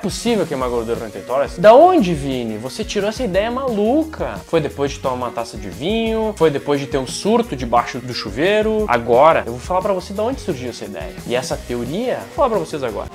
possível queimar gordura 48 horas? Da onde, Vini? Você tirou essa ideia maluca? Foi depois de tomar uma taça de vinho? Foi depois de ter um surto debaixo do chuveiro? Agora, eu vou falar para você de onde surgiu essa ideia. E essa teoria, vou falar para vocês agora.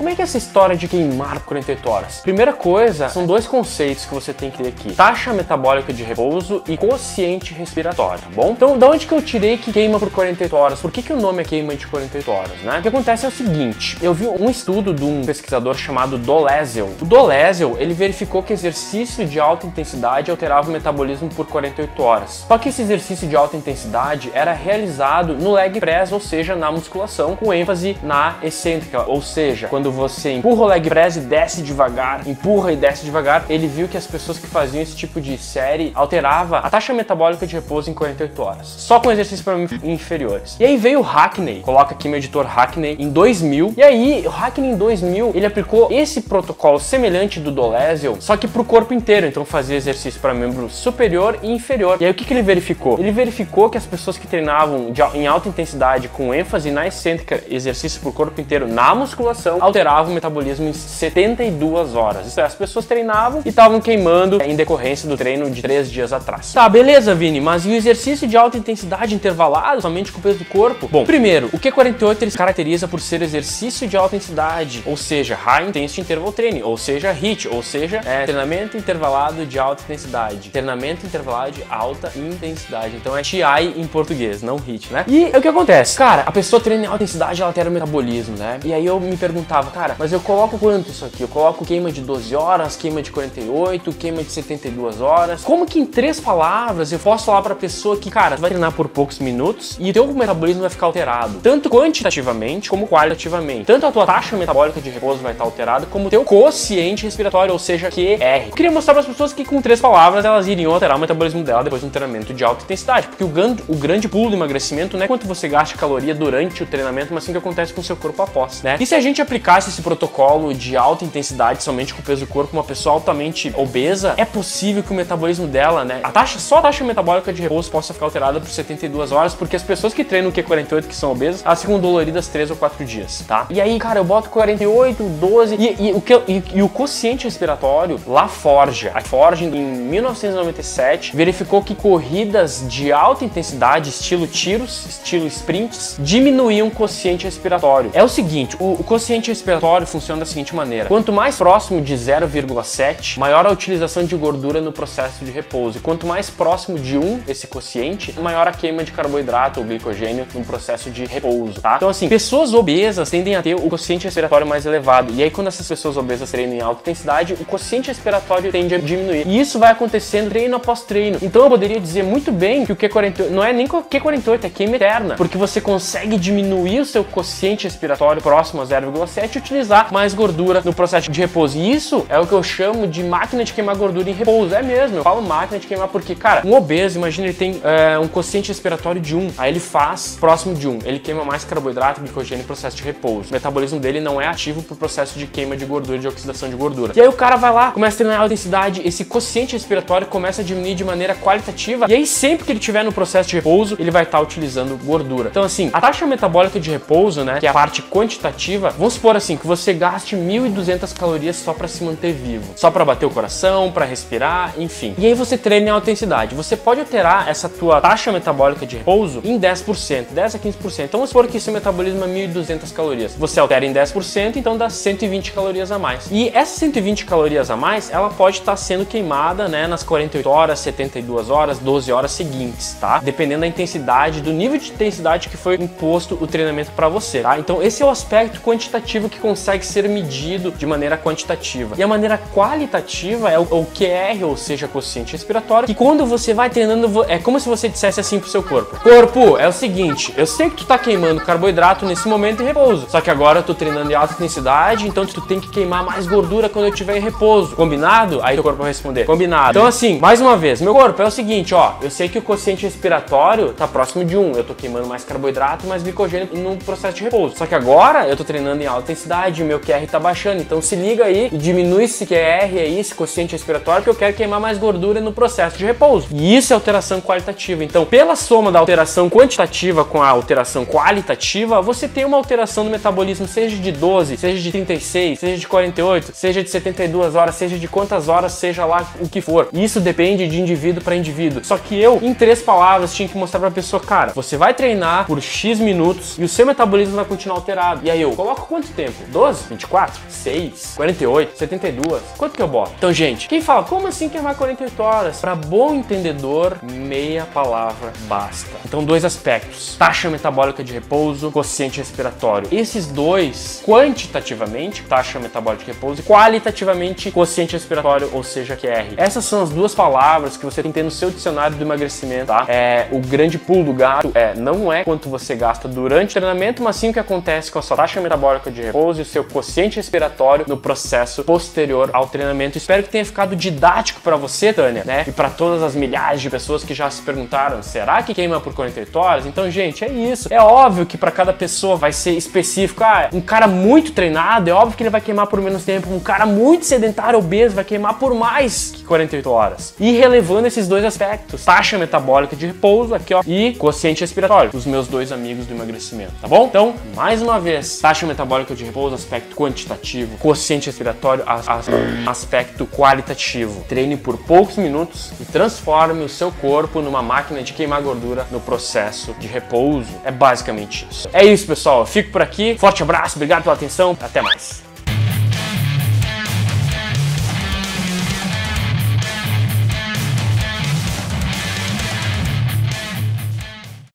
Como é que é essa história de queimar por 48 horas? Primeira coisa, são dois conceitos que você tem que ter aqui: taxa metabólica de repouso e quociente respiratório, tá bom? Então, da onde que eu tirei que queima por 48 horas? Por que, que o nome é queima de 48 horas, né? O que acontece é o seguinte: eu vi um estudo de um pesquisador chamado Dolezal. O Dolezal, ele verificou que exercício de alta intensidade alterava o metabolismo por 48 horas. Só que esse exercício de alta intensidade era realizado no leg press, ou seja, na musculação, com ênfase na excêntrica, ou seja, quando quando você empurra o leg press e desce devagar, empurra e desce devagar, ele viu que as pessoas que faziam esse tipo de série alterava a taxa metabólica de repouso em 48 horas, só com exercícios para inferiores. E aí veio o Hackney, coloca aqui meu editor Hackney em 2000, e aí o Hackney em 2000, ele aplicou esse protocolo semelhante do Dolezal, só que para o corpo inteiro, então fazia exercício para membro superior e inferior. E aí o que, que ele verificou? Ele verificou que as pessoas que treinavam de, em alta intensidade com ênfase na excêntrica, exercício para o corpo inteiro na musculação, alteravam alterava o metabolismo em 72 horas. Isso é, as pessoas treinavam e estavam queimando em decorrência do treino de 3 dias atrás. Tá, beleza, Vini, mas e o exercício de alta intensidade intervalado, somente com o peso do corpo? Bom, primeiro, o Q48 ele se caracteriza por ser exercício de alta intensidade, ou seja, High Intensity Interval Training, ou seja, HIIT, ou seja, é, treinamento intervalado de alta intensidade. Treinamento intervalado de alta intensidade. Então é TI em português, não HIIT, né? E o que acontece? Cara, a pessoa treina em alta intensidade, ela altera o metabolismo, né? E aí eu me perguntava, cara, mas eu coloco quanto isso aqui? Eu coloco queima de 12 horas, queima de 48, queima de 72 horas. Como que em três palavras eu posso falar pra pessoa que, cara, vai treinar por poucos minutos e teu metabolismo vai ficar alterado, tanto quantitativamente como qualitativamente. Tanto a tua taxa metabólica de repouso vai estar alterada, como teu quociente respiratório, ou seja, QR. Eu queria mostrar para as pessoas que com três palavras elas iriam alterar o metabolismo dela depois de um treinamento de alta intensidade, porque o grande, o grande pulo do emagrecimento não é quanto você gasta caloria durante o treinamento, mas sim o que acontece com o seu corpo após, né? E se a gente aplicar aplicasse esse protocolo de alta intensidade somente com o peso do corpo, uma pessoa altamente obesa, é possível que o metabolismo dela, né, a taxa, só a taxa metabólica de repouso possa ficar alterada por 72 horas, porque as pessoas que treinam o Q48, que são obesas, elas ficam doloridas 3 ou 4 dias, tá? E aí, cara, eu boto 48, 12, e, e o, que, e, e o quociente respiratório, lá Forge, a Forge em 1997 verificou que corridas de alta intensidade, estilo tiros, estilo sprints, diminuíam o quociente respiratório. É o seguinte, o, o quociente respiratório funciona da seguinte maneira: quanto mais próximo de 0,7, maior a utilização de gordura no processo de repouso. E quanto mais próximo de 1 esse quociente, maior a queima de carboidrato ou glicogênio no processo de repouso, tá? Então assim, pessoas obesas tendem a ter o quociente respiratório mais elevado. E aí quando essas pessoas obesas treinam em alta intensidade, o quociente respiratório tende a diminuir. E isso vai acontecendo treino após treino. Então eu poderia dizer muito bem que o Q48 não é nem Q48, é queima eterna, porque você consegue diminuir o seu quociente respiratório próximo a 0,7 utilizar mais gordura no processo de repouso. E isso é o que eu chamo de máquina de queimar gordura em repouso. É mesmo, eu falo máquina de queimar porque, cara, um obeso, imagina, ele tem é, um quociente respiratório de 1, aí ele faz próximo de 1, ele queima mais carboidrato, glicogênio no processo de repouso. O metabolismo dele não é ativo pro processo de queima de gordura, de oxidação de gordura. E aí o cara vai lá, começa a treinar alta intensidade, esse quociente respiratório começa a diminuir de maneira qualitativa, e aí sempre que ele tiver no processo de repouso, ele vai estar tá utilizando gordura. Então assim, a taxa metabólica de repouso, né, que é a parte quantitativa, vamos supor assim, que você gaste 1.200 calorias só para se manter vivo, só para bater o coração, para respirar, enfim. E aí você treina em alta intensidade. Você pode alterar essa tua taxa metabólica de repouso em 10%, 10 a 15%. Então vamos supor que seu metabolismo é 1.200 calorias. Você altera em 10%, então dá 120 calorias a mais. E essas 120 calorias a mais, ela pode estar tá sendo queimada, né, nas 48 horas, 72 horas, 12 horas seguintes, tá? Dependendo da intensidade, do nível de intensidade que foi imposto o treinamento para você, tá? Então esse é o aspecto quantitativo que consegue ser medido de maneira quantitativa. E a maneira qualitativa é o, o QR, ou seja, quociente respiratório, que quando você vai treinando, é como se você dissesse assim pro seu corpo: Corpo, é o seguinte, eu sei que tu tá queimando carboidrato nesse momento em repouso, só que agora eu tô treinando em alta intensidade, então tu tem que queimar mais gordura quando eu tiver em repouso. Combinado? Aí teu corpo vai responder: Combinado. Então, assim, mais uma vez, meu corpo é o seguinte, ó, eu sei que o quociente respiratório tá próximo de 1, eu tô queimando mais carboidrato, mais glicogênio no processo de repouso. Só que agora eu tô treinando em alta intensidade velocidade, meu QR tá baixando. Então se liga aí e diminui esse QR aí, esse quociente respiratório, que eu quero queimar mais gordura no processo de repouso. E isso é alteração qualitativa. Então, pela soma da alteração quantitativa com a alteração qualitativa, você tem uma alteração no metabolismo, seja de 12, seja de 36, seja de 48, seja de 72 horas, seja de quantas horas, seja lá o que for. Isso depende de indivíduo para indivíduo. Só que eu, em três palavras, tinha que mostrar pra pessoa, cara, você vai treinar por X minutos e o seu metabolismo vai continuar alterado. E aí eu coloco quanto tempo? 12? 24? 6? 48? 72? Quanto que eu boto? Então, gente, quem fala, como assim queimar 48 horas? Para bom entendedor, meia palavra basta. Então, dois aspectos: taxa metabólica de repouso, quociente respiratório. Esses dois, quantitativamente, taxa metabólica de repouso, e qualitativamente, quociente respiratório, ou seja, QR. Essas são as duas palavras que você tem que ter no seu dicionário do emagrecimento, tá? É, o grande pulo do gato é não é quanto você gasta durante o treinamento, mas sim o que acontece com a sua taxa metabólica de repouso e o seu quociente respiratório no processo posterior ao treinamento. Espero que tenha ficado didático para você, Tânia, né? E para todas as milhares de pessoas que já se perguntaram, será que queima por 48 horas? Então, gente, é isso. É óbvio que para cada pessoa vai ser específico. Ah, um cara muito treinado, é óbvio que ele vai queimar por menos tempo. Um cara muito sedentário, obeso, vai queimar por mais que 48 horas. E relevando esses dois aspectos, taxa metabólica de repouso aqui, ó, e quociente respiratório, os meus dois amigos do emagrecimento, tá bom? Então, mais uma vez, taxa metabólica de repouso, aspecto quantitativo, quociente respiratório, as, as, aspecto qualitativo. Treine por poucos minutos e transforme o seu corpo numa máquina de queimar gordura no processo de repouso. É basicamente isso. É isso, pessoal. Eu fico por aqui. Forte abraço, obrigado pela atenção. Até mais.